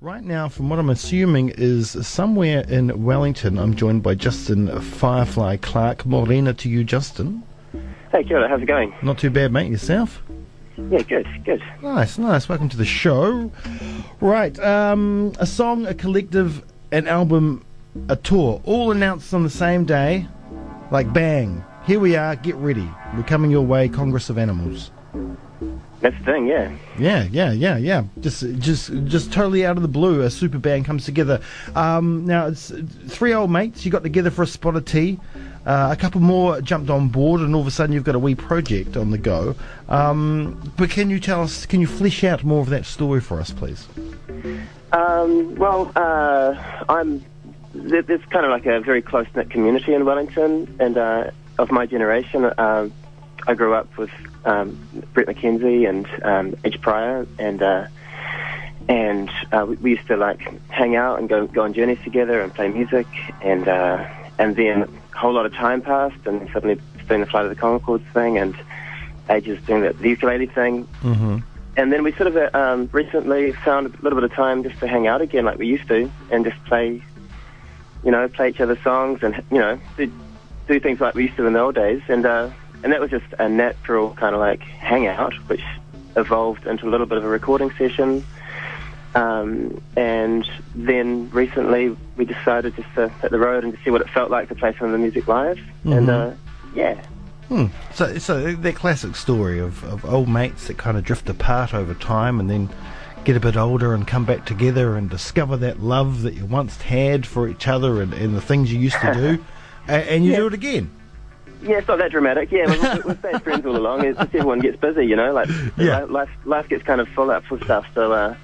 right now, from what I'm assuming, is somewhere in Wellington. I'm joined by Justin Firefly Clark. Morena to you, Justin. Hey, Kia how's it going? Not too bad, mate. Yourself? Yeah, good, good. Nice, nice. Welcome to the show. Right, um, a song, a collective, an album, a tour, all announced on the same day. Like bang, here we are. Get ready. We're coming your way. Congress of Animals. That's the thing, yeah. Yeah, yeah, yeah, yeah. Just, just, just totally out of the blue, a super band comes together. Um, now it's three old mates. You got together for a spot of tea. Uh, a couple more jumped on board, and all of a sudden you've got a wee project on the go. Um, but can you tell us? Can you flesh out more of that story for us, please? Um, well, uh, I'm. There's kind of like a very close knit community in Wellington, and uh, of my generation, uh, I grew up with um, Bret McKenzie and um, Age Pryor, and uh, and uh, we, we used to like hang out and go go on journeys together and play music, and uh, and then a whole lot of time passed, and suddenly doing the Flight of the Conchords thing, and Age's doing the, the ukulele thing, Mm-hmm. and then we sort of uh, um, recently found a little bit of time just to hang out again like we used to and just play, you know, play each other's songs and, you know, do, do things like we used to in the old days. And, uh, and that was just a natural kind of like hangout, which evolved into a little bit of a recording session. Um, and then recently we decided just to hit the road and to see what it felt like to play some of the music live. And, Mhm. uh, yeah. Hmm. So, so that classic story of, of old mates that kind of drift apart over time and then get a bit older and come back together and discover that love that you once had for each other and, and the things you used to do, and, and you Yeah. do it again. Yeah, it's not that dramatic. Yeah, we- we- we've stayed friends all along. It's just everyone gets busy, you know. Like Yeah. life, life gets kind of full up with stuff. So uh,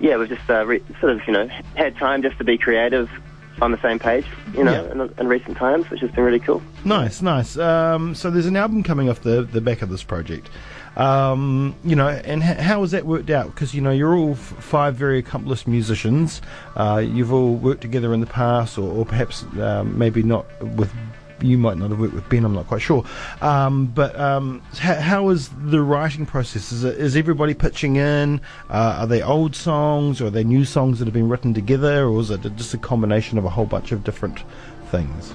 yeah, we've just uh, re- sort of, you know, had time just to be creative on the same page, you know, Yeah. in, in recent times, which has been really cool. Nice, nice. Um, so there's an album coming off the, the back of this project. Um, you know, and h- how has that worked out? Because, you know, you're all f- five very accomplished musicians. Uh, you've all worked together in the past, or, or perhaps um, maybe not with. You might not have worked with Ben, I'm not quite sure. Um, but um, h- how is the writing process? Is, it, is everybody pitching in? Uh, are they old songs, or are they new songs that have been written together, or is it just a combination of a whole bunch of different things?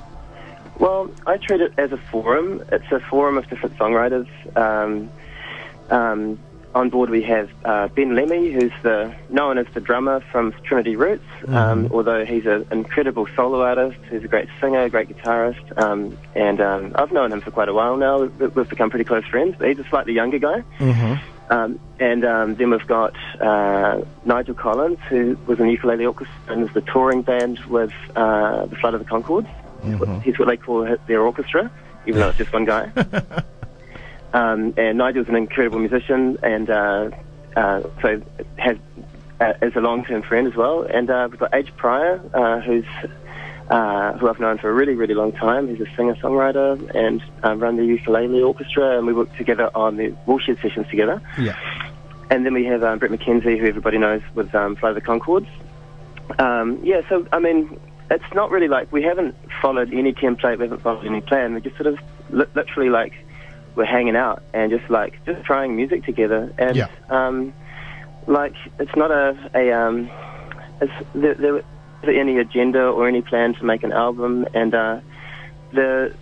Well, I treat it as a forum. It's a forum of different songwriters. Um, um, on board we have uh, Ben Lemi, who's the known as the drummer from Trinity Roots, um, although he's an incredible solo artist, who's a great singer, great guitarist, um, and um, I've known him for quite a while now. We've, we've become pretty close friends, but he's a slightly younger guy. Mm-hmm. Um, and um, then we've got uh, Nigel Collins, who was in the ukulele orchestra and is the touring band with uh, the Flood of the Conchords. He's what- Mhm. He's what they call their orchestra, even though it's just one guy. um, and Nigel's an incredible musician, and uh, uh, so has uh, is a long-term friend as well. And uh, we've got Age Pryor, uh, who's uh, who I've known for a really, really long time. He's a singer-songwriter and um, run the ukulele orchestra, and we work together on the Woolshed sessions together. Yeah. And then we have um, Bret McKenzie, who everybody knows with um, Fly the Conchords. Um, yeah, so, I mean, it's not really like we haven't followed any template, we haven't followed any plan. We're just sort of li- literally like we're hanging out and just like just trying music together. And, Yeah. um, like, it's not a, a um, it's, there, there isn't any agenda or any plan to make an album. And, uh, the,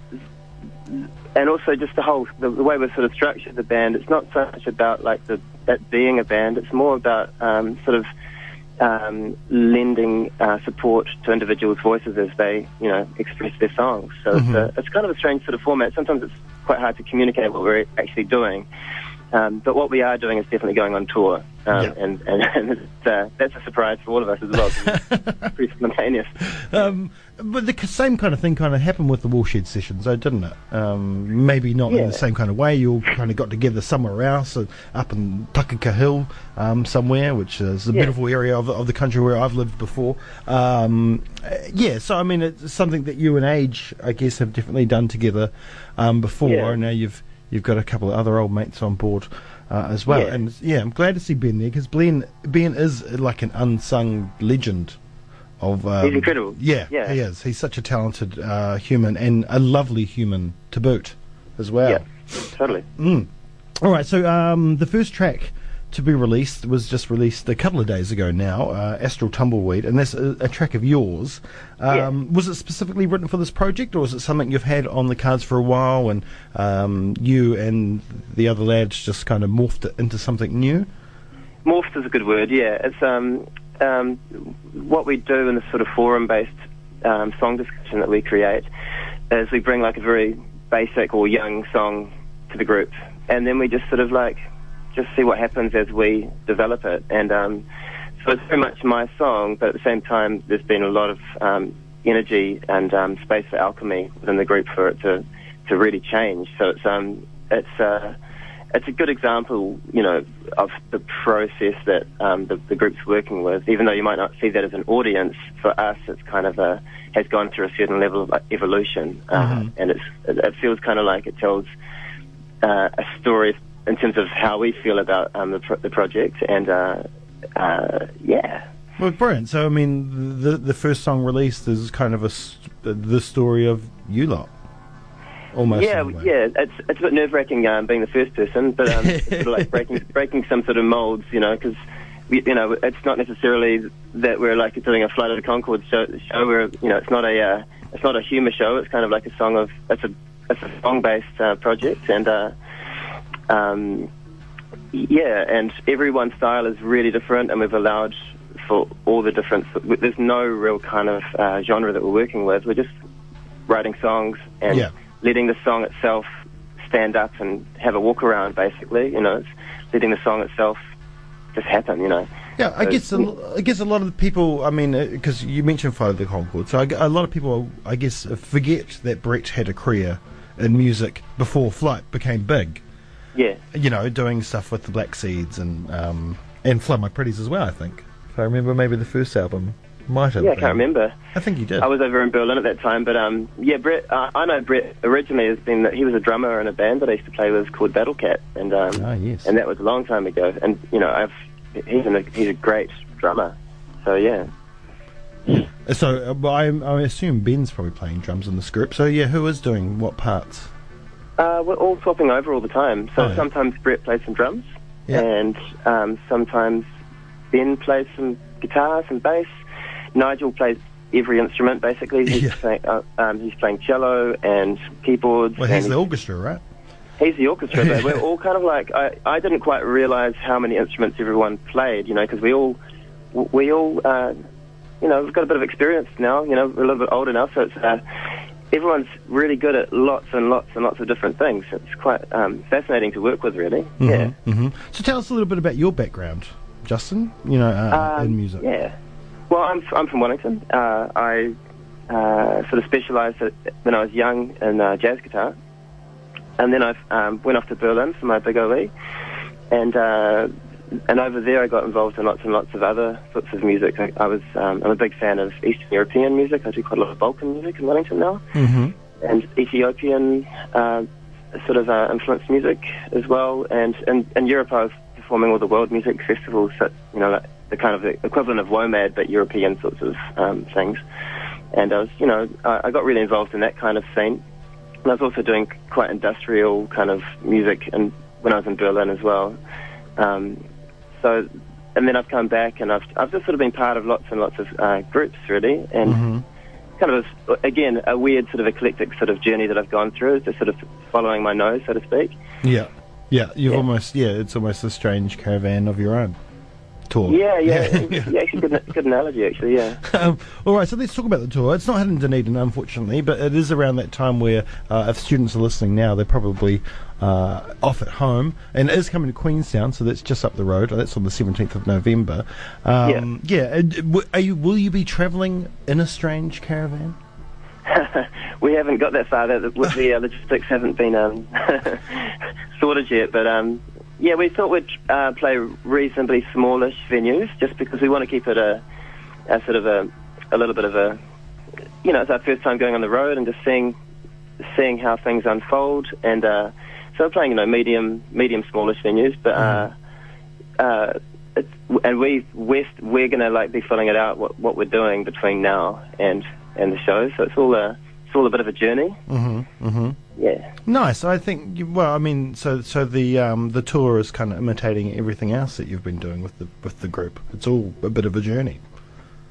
and also just the whole the, the way we've sort of structured the band. It's not so much about like the that being a band. It's more about um, sort of um, lending uh, support to individuals' voices as they you know express their songs. So Mhm. it's, a, it's kind of a strange sort of format. Sometimes it's quite hard to communicate what we're actually doing. Um, but what we are doing is definitely going on tour, um, Yeah. and, and, and it's, uh, that's a surprise for all of us as well. pretty spontaneous. Um, but the same kind of thing kind of happened with the Woolshed sessions, though, didn't it? Um, maybe not in the same kind of way. You all kind of got together somewhere else, uh, up in Takaka Hill, um, somewhere, which is a Yeah. beautiful area of, of the country where I've lived before. Um, uh, yeah, so I mean, it's something that you and Age, I guess, have definitely done together um, before. Yeah. Now you've you've got a couple of other old mates on board. Uh, as well, Yeah. and yeah, I'm glad to see Ben there because Ben Ben is like an unsung legend of um, He's incredible. yeah, Yeah. he is. He's such a talented uh, human and a lovely human to boot as well. Yeah, totally. Mm. All right, so um, the first track to be released was just released a couple of days ago now, uh, Astral Tumbleweed, and that's a, a track of yours. Um, Yeah. Was it specifically written for this project, or is it something you've had on the cards for a while, and um, you and the other lads just kind of morphed it into something new? Morphed is a good word, yeah. It's um, um, what we do in the sort of forum-based um, song discussion that we create is we bring like a very basic or young song to the group, and then we just sort of like just see what happens as we develop it. And um, so it's very much my song, but at the same time, there's been a lot of um, energy and um, space for alchemy within the group for it to to really change. So it's um, it's uh, it's a good example, you know, of the process that um, the, the group's working with. Even though you might not see that as an audience, for us, it's kind of a has gone through a certain level of uh, evolution, uh, Mhm. and it's it, it feels kind of like it tells uh, a story in terms of how we feel about um, the, pro- the project, and uh, uh, yeah. Well, brilliant. So, I mean, the the first song released is kind of a the story of you lot, almost. Yeah, in a way. yeah, it's it's a bit nerve wracking um, being the first person, but um, it's sort of like breaking breaking some sort of molds, you know, because you know it's not necessarily that we're like doing a Flight of the Conchord show. show where you know it's not a uh, it's not a humour show. It's kind of like a song of it's a it's a song based uh, project, and uh, um, yeah, and everyone's style is really different, and we've allowed for all the different. There's no real kind of uh, genre that we're working with. We're just writing songs and Yeah. letting the song itself stand up and have a walk around. Basically, you know, it's letting the song itself just happen. You know. Yeah, I So- guess a, I guess a lot of the people. I mean, because you mentioned Flight of the Conchord, so I a lot of people, I guess, uh, forget that Bret had a career in music before Flight became big. Yeah. You know, doing stuff with the Black Seeds and um, and Fly My Pretties as well. I think, if I remember, maybe the first album might have. Yeah, I can't remember. I think you did. I was over in Berlin at that time, but um, yeah, Bret. Uh, I know Bret originally has been. He was a drummer in a band that I used to play with called Battle Cat, and um, Ah, yes. and that was a long time ago. And you know, I've he's a he's a great drummer. So yeah. So uh, well, I, I assume Ben's probably playing drums in the script. So yeah, who is doing what parts? Uh, we're all swapping over all the time. So Oh, sometimes Bret plays some drums, Yeah. and um, sometimes Ben plays some guitar, some bass. Nigel plays every instrument basically. He's Yeah. playing, uh, um, he's playing cello and keyboards. Well, he's and the orchestra, right? He's the orchestra, but we're all kind of like I, I didn't quite realize how many instruments everyone played, you know, because we all we all uh, you know we've got a bit of experience now, you know, we're a little bit older now, so it's uh, everyone's really good at lots and lots and lots of different things. It's quite um, fascinating to work with, really. Yeah. hmm So tell us a little bit about your background, Justin. You know, uh, Um, in music. Yeah. Well, I'm I'm from Wellington. Uh, I uh, sort of specialised when I was young in uh, jazz guitar, and then I um, went off to Berlin for my big OE, and uh, and over there I got involved in lots and lots of other sorts of music. I, I was um, I'm a big fan of Eastern European music. I do quite a lot of Balkan music in Wellington now hmm and Ethiopian uh, sort of uh, influenced music as well. And in, in Europe, I was performing all the world music festivals, that, you know, like the kind of the equivalent of WOMAD, but European sorts of um, things. And I was, you know, I, I got really involved in that kind of scene. And I was also doing quite industrial kind of music and when I was in Berlin as well. Um, so, and then I've come back and I've, I've just sort of been part of lots and lots of uh, groups really. And hmm kind of a, again a weird sort of eclectic sort of journey that I've gone through, just sort of following my nose, so to speak. Yeah, yeah. You've Yeah. almost yeah. It's almost a strange caravan of your own tour. Yeah, yeah, yeah. actually, good, good analogy, actually. Yeah, um, all right, so let's talk about the tour. It's not in Dunedin, unfortunately, but it is around that time where, uh, if students are listening now, they're probably uh, off at home, and it is coming to Queenstown, so that's just up the road. That's on the seventeenth of November. Um, yeah. uh, d- w- Are you? Will you be travelling in a strange caravan? we haven't got that far. That with the uh, logistics haven't been um, sorted yet, but um, yeah, we thought we'd uh, play reasonably smallish venues, just because we want to keep it a, a sort of a, a little bit of a, you know, it's our first time going on the road and just seeing, seeing how things unfold, and uh, so we're playing, you know, medium, medium smallish venues, but. Uh, uh, it's, and we we're, we're going to like be filling it out what what we're doing between now and and the show. So it's all uh, it's all a bit of a journey. Mm-hmm. Mm-hmm. Yeah. Nice. I think. You, well, I mean, so so the um, the tour is kind of imitating everything else that you've been doing with the with the group. It's all a bit of a journey.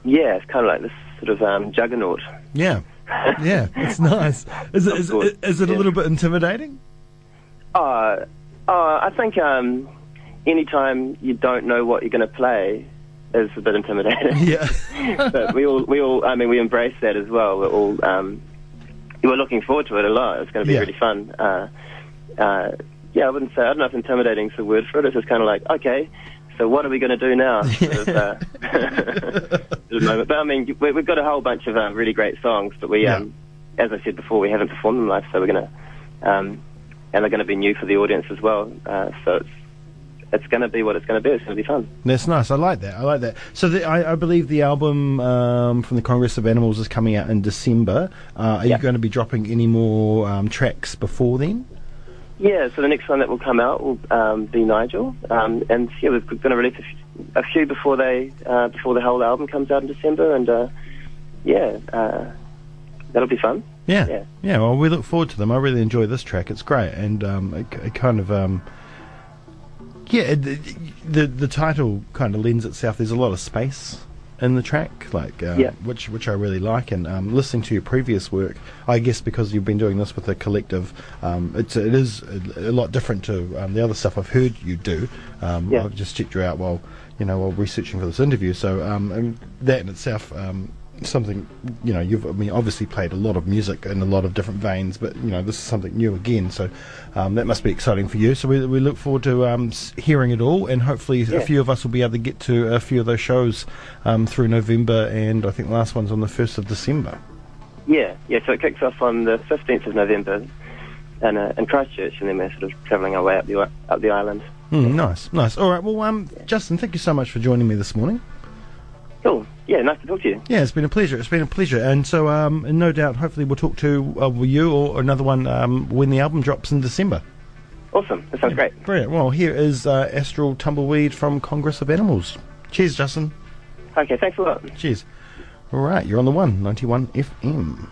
Yeah, it's kind of like this sort of um, juggernaut. Yeah. Yeah, it's nice. Is it is, it, is it a little bit intimidating? Uh, uh, I think um, anytime you don't know what you're going to play is a bit intimidating. Yeah. but we all, we all, I mean, we embrace that as well. We're all, um, were looking forward to it a lot. It's going to be Yeah. really fun. Uh, uh, yeah, I wouldn't say, I don't know if intimidating is the word for it. It's just kind of like, okay, so what are we going to do now? Sort of, uh, moment. But I mean, we, we've got a whole bunch of um, really great songs, but we, Yeah. um, as I said before, we haven't performed them live, so we're going to, um, and they're going to be new for the audience as well. Uh, so it's, it's going to be what it's going to be. It's going to be fun. That's nice. I like that. I like that. So the, I, I believe the album um, from the Congress of Animals is coming out in December. Uh, are you going to be dropping any more um, tracks before then? Yeah, so the next one that will come out will um, be Nigel, um, and yeah, we're going to release a few, a few before they uh, before the whole album comes out in December, and uh, yeah, uh, that'll be fun. Yeah. Yeah. Yeah. Well, we look forward to them. I really enjoy this track. It's great, and um, it, it kind of. Um, yeah, it, the the title kind of lends itself. There's a lot of space in the track, like uh, Yeah. which which I really like. And um, listening to your previous work, I guess because you've been doing this with a collective, um, it's it is a, a lot different to um, the other stuff I've heard you do. Um, Yeah. I've just checked you out while you know while researching for this interview. So um, and that in itself. Something you know, you've I mean, obviously played a lot of music in a lot of different veins, but you know this is something new again. So um, that must be exciting for you. So we, we look forward to um, hearing it all, and hopefully a few of us will be able to get to a few of those shows um, through November, and I think the last one's on the first of December. Yeah, yeah. So it kicks off on the fifteenth of November, in, uh, in Christchurch, and then we're sort of travelling our way up the up the island. Mm, nice, nice. All right, well, um, Justin, thank you so much for joining me this morning. Yeah, nice to talk to you. Yeah, it's been a pleasure. It's been a pleasure, and so um, and no doubt, hopefully, we'll talk to uh, you or another one um, when the album drops in December. Awesome. That sounds great. Brilliant. Well, here is uh, Astral Tumbleweed from Congress of Animals. Cheers, Justin. Okay, thanks a lot. Cheers. All right, you're on the one ninety-one FM.